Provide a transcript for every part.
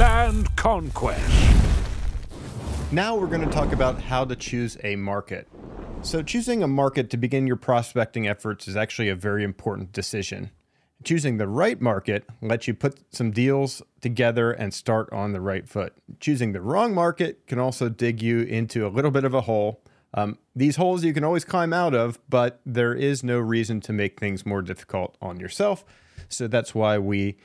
Land Conquest. Now we're going to talk about how to choose a market. So, choosing a market to begin your prospecting efforts is actually a very important decision. Choosing the right market lets you put some deals together and start on the right foot. Choosing the wrong market can also dig you into a little bit of a hole. Um, these holes you can always climb out of, but there is no reason to make things more difficult on yourself. So that's why we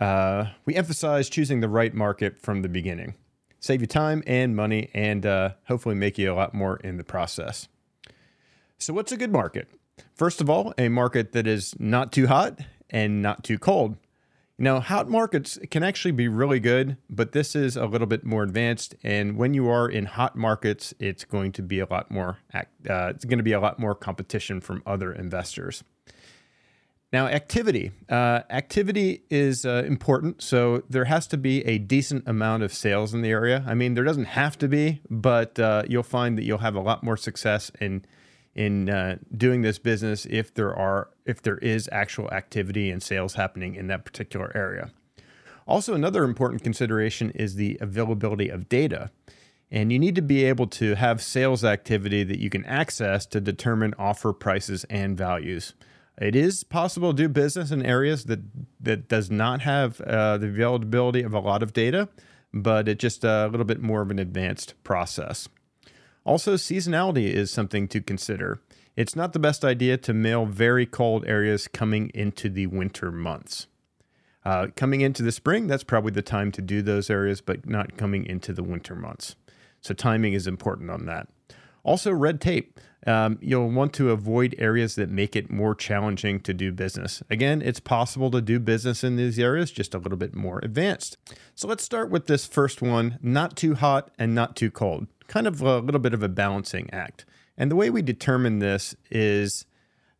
uh, we emphasize choosing the right market from the beginning. Save you time and money, and uh, hopefully make you a lot more in the process. So, what's a good market? First of all, a market that is not too hot and not too cold. Now, hot markets can actually be really good, but this is a little bit more advanced. And when you are in hot markets, it's going to be a lot more. Uh, it's going to be a lot more competition from other investors. Now, activity. Uh, activity is uh, important. So there has to be a decent amount of sales in the area. I mean, there doesn't have to be, but uh, you'll find that you'll have a lot more success in in uh, doing this business if there are if there is actual activity and sales happening in that particular area. Also, another important consideration is the availability of data. And you need to be able to have sales activity that you can access to determine offer prices and values. It is possible to do business in areas that that does not have uh, the availability of a lot of data, but it's just a little bit more of an advanced process. Also, seasonality is something to consider. It's not the best idea to mail very cold areas coming into the winter months. Uh, coming into the spring, that's probably the time to do those areas, but not coming into the winter months. So, timing is important on that. Also, red tape. Um, you'll want to avoid areas that make it more challenging to do business. Again, it's possible to do business in these areas, just a little bit more advanced. So let's start with this first one not too hot and not too cold. Kind of a little bit of a balancing act. And the way we determine this is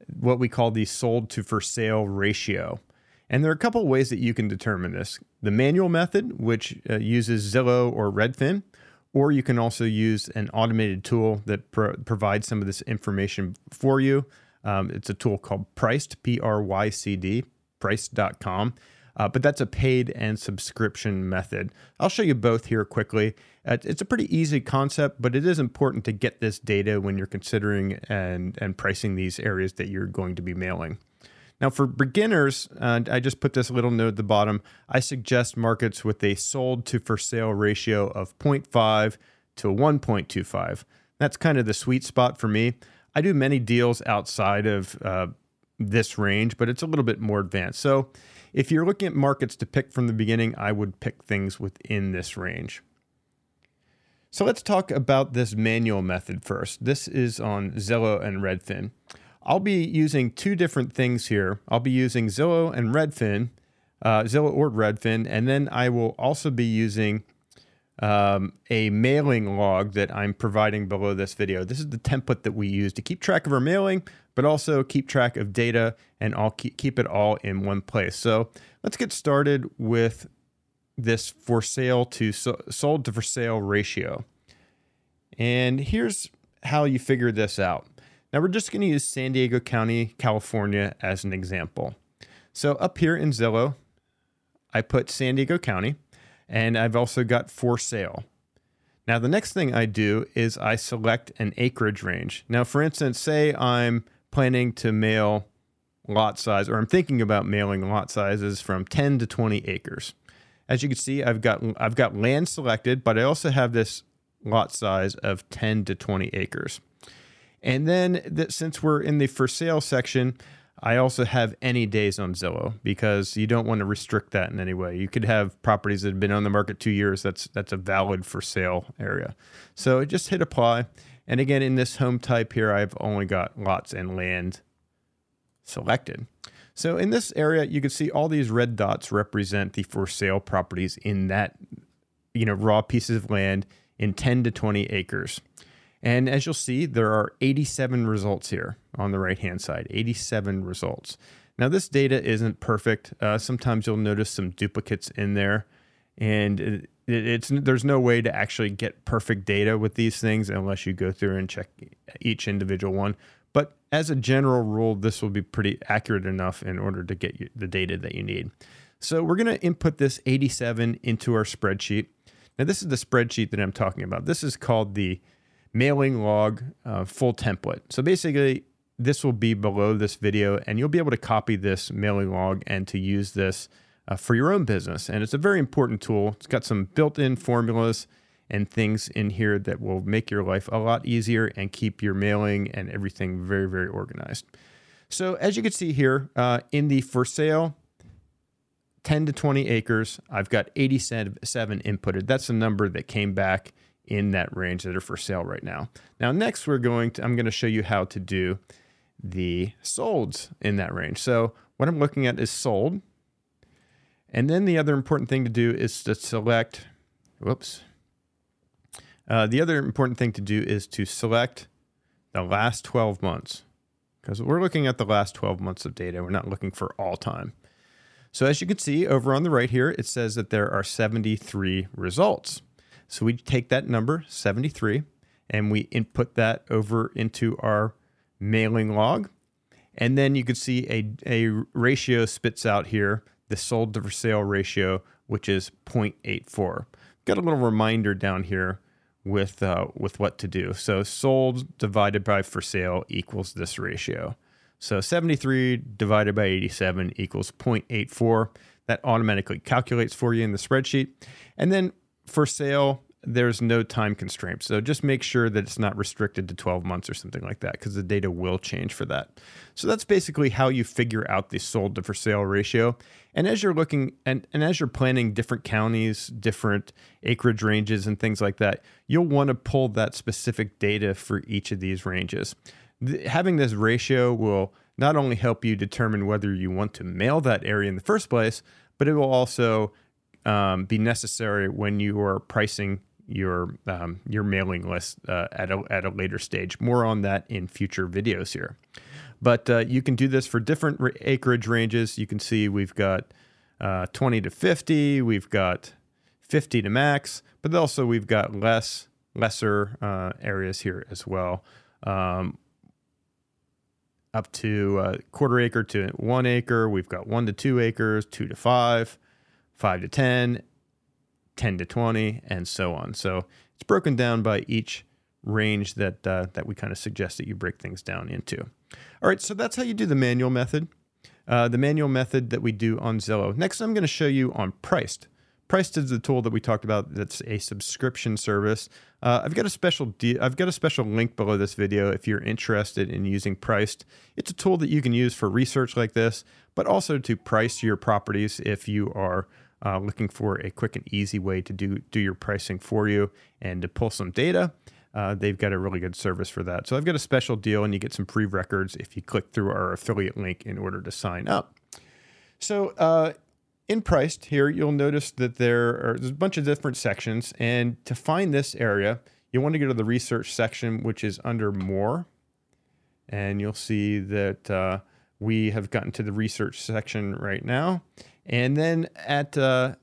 what we call the sold to for sale ratio. And there are a couple ways that you can determine this. The manual method, which uh, uses Zillow or Redfin, or you can also use an automated tool that pro- provides some of this information for you. Um, it's a tool called Prycd, P R Y C D, Prycd.com. Uh, but that's a paid and subscription method. I'll show you both here quickly. Uh, it's a pretty easy concept, but it is important to get this data when you're considering and, and pricing these areas that you're going to be mailing. Now, for beginners, uh, I just put this little note at the bottom. I suggest markets with a sold to for sale ratio of 0.5 to 1.25. That's kind of the sweet spot for me. I do many deals outside of uh, this range, but it's a little bit more advanced. So, if you're looking at markets to pick from the beginning, I would pick things within this range. So, let's talk about this manual method first. This is on Zillow and Redfin. I'll be using two different things here. I'll be using Zillow and Redfin, uh, Zillow or Redfin, and then I will also be using um, a mailing log that I'm providing below this video. This is the template that we use to keep track of our mailing, but also keep track of data and I'll keep it all in one place. So let's get started with this for sale to so, sold to for sale ratio. And here's how you figure this out. Now we're just going to use San Diego County, California as an example. So up here in Zillow, I put San Diego County and I've also got for sale. Now the next thing I do is I select an acreage range. Now for instance, say I'm planning to mail lot size or I'm thinking about mailing lot sizes from 10 to 20 acres. As you can see, I've got I've got land selected, but I also have this lot size of 10 to 20 acres. And then that since we're in the for sale section, I also have any days on Zillow because you don't want to restrict that in any way. You could have properties that have been on the market two years. That's that's a valid for sale area. So just hit apply. And again, in this home type here, I've only got lots and land selected. So in this area, you can see all these red dots represent the for sale properties in that you know raw pieces of land in 10 to 20 acres. And as you'll see, there are 87 results here on the right hand side 87 results. Now, this data isn't perfect. Uh, sometimes you'll notice some duplicates in there, and it, it's there's no way to actually get perfect data with these things unless you go through and check each individual one. But as a general rule, this will be pretty accurate enough in order to get you the data that you need. So we're going to input this 87 into our spreadsheet. Now, this is the spreadsheet that I'm talking about. This is called the mailing log uh, full template. So basically, this will be below this video, and you'll be able to copy this mailing log and to use this uh, for your own business. And it's a very important tool. It's got some built in formulas and things in here that will make your life a lot easier and keep your mailing and everything very, very organized. So, as you can see here uh, in the for sale, 10 to 20 acres, I've got 87 inputted. That's the number that came back in that range that are for sale right now. Now, next, we're going to, I'm going to show you how to do the solds in that range. So, what I'm looking at is sold. And then the other important thing to do is to select, whoops. Uh, the other important thing to do is to select the last 12 months because we're looking at the last 12 months of data. We're not looking for all time. So as you can see over on the right here, it says that there are 73 results. So we take that number, 73, and we input that over into our mailing log. And then you can see a, a ratio spits out here the sold to for sale ratio, which is 0.84. Got a little reminder down here with uh, with what to do. So sold divided by for sale equals this ratio. So 73 divided by 87 equals 0.84. That automatically calculates for you in the spreadsheet. And then for sale, there's no time constraint. So just make sure that it's not restricted to 12 months or something like that because the data will change for that. So that's basically how you figure out the sold to for sale ratio. And as you're looking and, and as you're planning different counties, different acreage ranges, and things like that, you'll want to pull that specific data for each of these ranges. The, having this ratio will not only help you determine whether you want to mail that area in the first place, but it will also um, be necessary when you are pricing your um, your mailing list uh, at a at a later stage. More on that in future videos here. But uh, you can do this for different acreage ranges. You can see we've got uh, 20 to 50, we've got 50 to max, but also we've got less lesser uh, areas here as well. Um, up to a quarter acre to one acre. We've got one to two acres, two to five, five to 10, 10 to 20, and so on. So it's broken down by each range that uh, that we kind of suggest that you break things down into. All right, so that's how you do the manual method. Uh, the manual method that we do on Zillow. Next, I'm going to show you on Prycd. Prycd is the tool that we talked about. That's a subscription service. Uh, I've got a special de- I've got a special link below this video if you're interested in using Prycd. It's a tool that you can use for research like this, but also to price your properties if you are uh, looking for a quick and easy way to do do your pricing for you and to pull some data. Uh, they've got a really good service for that. So I've got a special deal, and you get some free records if you click through our affiliate link in order to sign up. So uh, in Prycd here, you'll notice that there are there's a bunch of different sections, and to find this area, you want to go to the research section, which is under more, and you'll see that uh, we have gotten to the research section right now. And then at uh,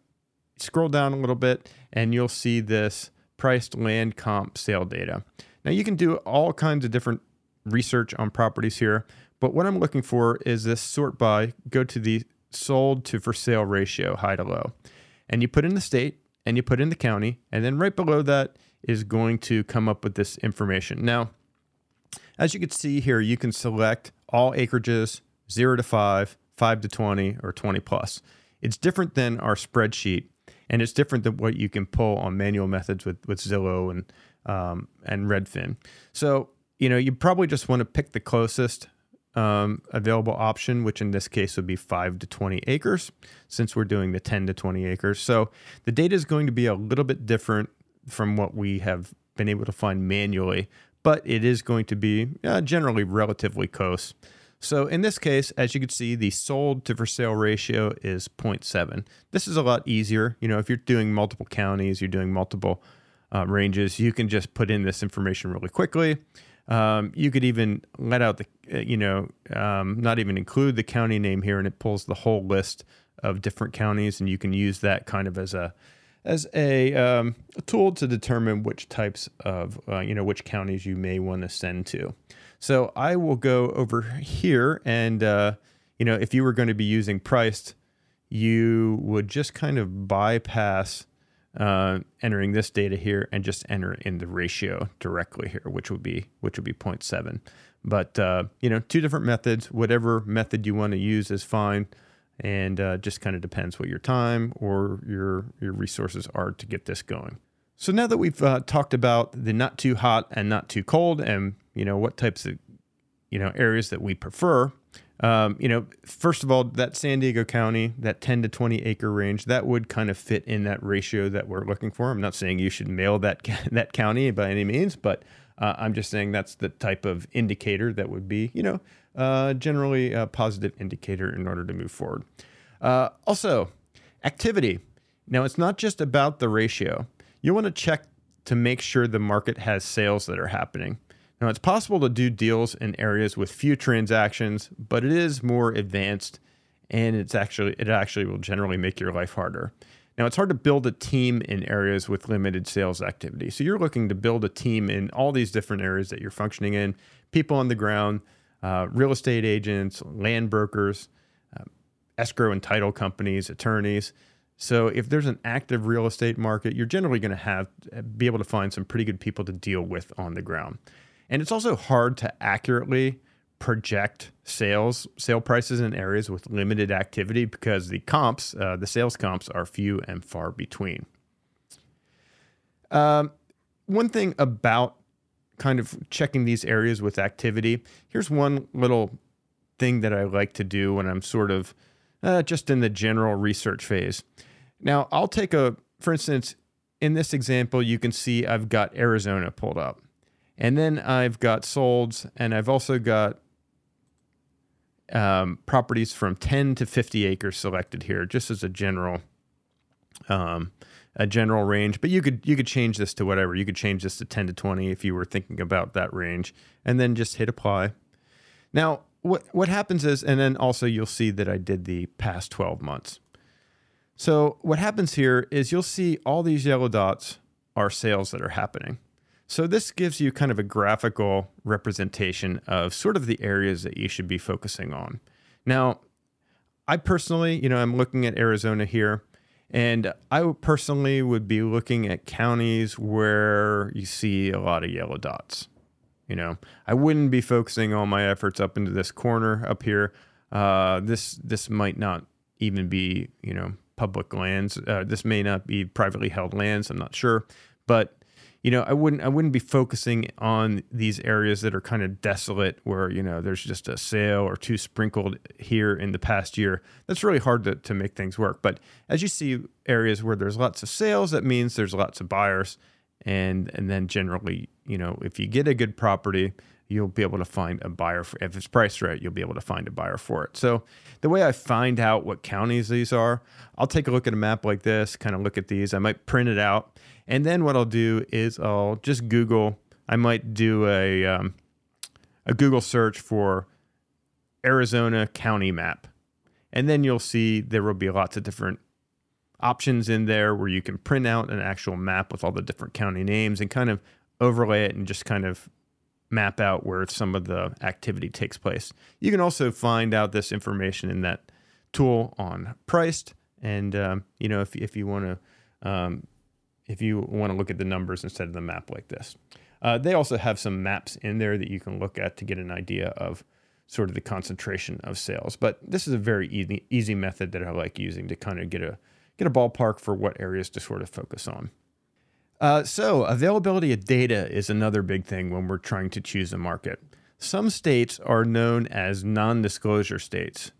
scroll down a little bit, and you'll see this Prycd land comp sale data. Now you can do all kinds of different research on properties here, but what I'm looking for is this sort by. Go to the sold to for sale ratio, high to low, and you put in the state and you put in the county, and then right below that is going to come up with this information. Now, as you can see here, you can select all acreages, zero to five, 5 to 20 or 20 plus. It's different than our spreadsheet, and it's different than what you can pull on manual methods with, with Zillow and um, and Redfin. So you know you probably just want to pick the closest um, available option, which in this case would be 5 to 20 acres, since we're doing the 10 to 20 acres. So the data is going to be a little bit different from what we have been able to find manually, but it is going to be uh, generally relatively close. So in this case, as you can see, the sold to for sale ratio is 0.7. This is a lot easier. You know, if you're doing multiple counties, you're doing multiple uh, ranges, you can just put in this information really quickly. Um, you could even let out the, uh, you know, um, not even include the county name here, and it pulls the whole list of different counties, and you can use that kind of as a as a, um, a tool to determine which types of, uh, you know, which counties you may want to send to. So I will go over here and, uh, you know, if you were going to be using Prycd, you would just kind of bypass uh, entering this data here and just enter in the ratio directly here, which would be which would be 0.7. But uh, you know, two different methods. Whatever method you want to use is fine, and uh, just kind of depends what your time or your your resources are to get this going. So now that we've uh, talked about the not too hot and not too cold, and you know what types of you know areas that we prefer, um, you know, first of all, that San Diego County, that 10 to 20 acre range, that would kind of fit in that ratio that we're looking for. I'm not saying you should mail that that county by any means, but uh, I'm just saying that's the type of indicator that would be, you know, uh, generally a positive indicator in order to move forward. Uh, also, activity. Now, it's not just about the ratio. You want to check to make sure the market has sales that are happening. Now, it's possible to do deals in areas with few transactions, but it is more advanced and it's actually it actually will generally make your life harder. Now, it's hard to build a team in areas with limited sales activity. So you're looking to build a team in all these different areas that you're functioning in, people on the ground, uh, real estate agents, land brokers, uh, escrow and title companies, attorneys. So if there's an active real estate market, you're generally going to have be able to find some pretty good people to deal with on the ground. And it's also hard to accurately project sales sale prices in areas with limited activity because the comps, uh, the sales comps, are few and far between. Um, one thing about kind of checking these areas with activity, here's one little thing that I like to do when I'm sort of uh, just in the general research phase. Now, I'll take a, for instance, in this example, you can see I've got Arizona pulled up. And then I've got solds, and I've also got um, properties from 10 to 50 acres selected here, just as a general um, a general range. But you could you could change this to whatever. You could change this to 10 to 20 if you were thinking about that range, and then just hit apply. Now, what what happens is, and then also you'll see that I did the past 12 months. So what happens here is you'll see all these yellow dots are sales that are happening. So this gives you kind of a graphical representation of sort of the areas that you should be focusing on. Now, I personally, you know, I'm looking at Arizona here, and I personally would be looking at counties where you see a lot of yellow dots. You know, I wouldn't be focusing all my efforts up into this corner up here. Uh, this this might not even be you know public lands. Uh, this may not be privately held lands. I'm not sure, but you know, I wouldn't I wouldn't be focusing on these areas that are kind of desolate where, you know, there's just a sale or two sprinkled here in the past year. That's really hard to, to make things work. But as you see areas where there's lots of sales, that means there's lots of buyers. And and then generally, you know, if you get a good property, you'll be able to find a buyer for if it's priced right you'll be able to find a buyer for it. So the way i find out what counties these are i'll take a look at a map like this kind of look at these. I might print it out. And then what i'll do is i'll just google i might do a um, a google search for arizona county map. And then you'll see there will be lots of different options in there where you can print out an actual map with all the different county names and kind of overlay it and just kind of map out where some of the activity takes place. You can also find out this information in that tool on Prycd. And um, you know, if if you want to um, if you want to look at the numbers instead of the map like this, uh, they also have some maps in there that you can look at to get an idea of sort of the concentration of sales. But this is a very easy easy method that I like using to kind of get a get a ballpark for what areas to sort of focus on. Uh, so, availability of data is another big thing when we're trying to choose a market. Some states are known as non disclosure states.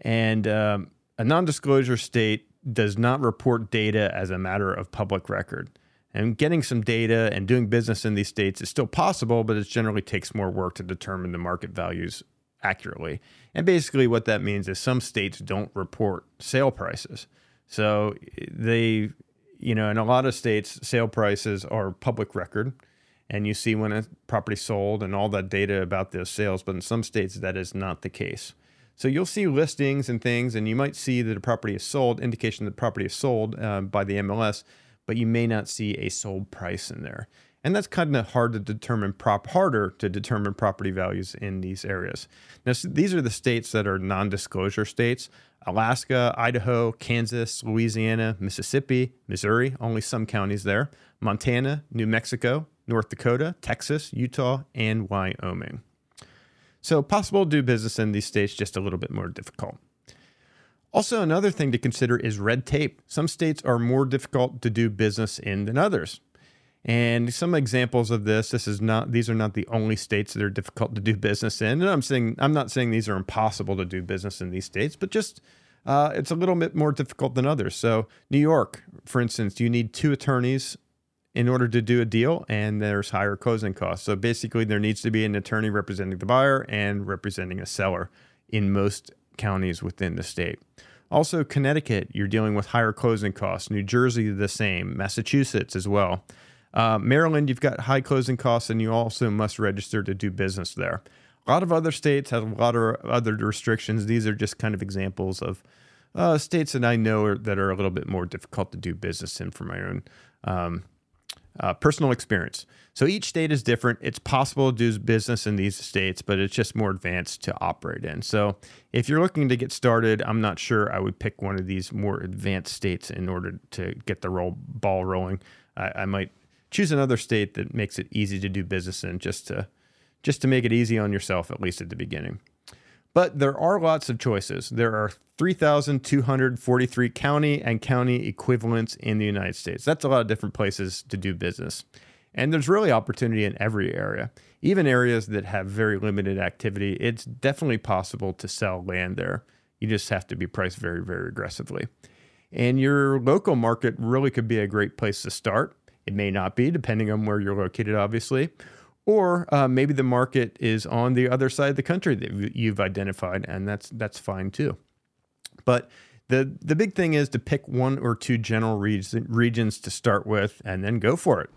And um, a non disclosure state does not report data as a matter of public record. And getting some data and doing business in these states is still possible, but it generally takes more work to determine the market values accurately. And basically, what that means is some states don't report sale prices. So they you know, in a lot of states, sale prices are public record, and you see when a property sold and all that data about those sales. But in some states, that is not the case. So you'll see listings and things, and you might see that a property is sold, indication that the property is sold uh, by the MLS, but you may not see a sold price in there. And that's kind of hard to determine prop harder to determine property values in these areas. Now, these are the states that are non-disclosure states. Alaska, Idaho, Kansas, Louisiana, Mississippi, Missouri, only some counties there, Montana, New Mexico, North Dakota, Texas, Utah, and Wyoming. So, possible to do business in these states just a little bit more difficult. Also, another thing to consider is red tape. Some states are more difficult to do business in than others. And some examples of this, this is not these are not the only states that are difficult to do business in. And I'm saying I'm not saying these are impossible to do business in these states, but just uh, it's a little bit more difficult than others. So New York, for instance, you need two attorneys in order to do a deal, and there's higher closing costs. So basically, there needs to be an attorney representing the buyer and representing a seller in most counties within the state. Also, Connecticut, you're dealing with higher closing costs. New Jersey, the same. Massachusetts as well. Uh, Maryland, you've got high closing costs, and you also must register to do business there. A lot of other states have a lot of other restrictions. These are just kind of examples of uh, states that I know are, that are a little bit more difficult to do business in for my own um, uh, personal experience. So each state is different. It's possible to do business in these states, but it's just more advanced to operate in. So if you're looking to get started, I'm not sure I would pick one of these more advanced states in order to get the roll ball rolling. I, I might choose another state that makes it easy to do business in, just to just to make it easy on yourself, at least at the beginning. But there are lots of choices. There are 3,243 county and county equivalents in the United States. That's a lot of different places to do business. And there's really opportunity in every area, even areas that have very limited activity. It's definitely possible to sell land there. You just have to be priced very, very aggressively. And your local market really could be a great place to start. It may not be, depending on where you're located, obviously. Or uh, maybe the market is on the other side of the country that you've identified, and that's that's fine too. But the the big thing is to pick one or two general regions to start with, and then go for it.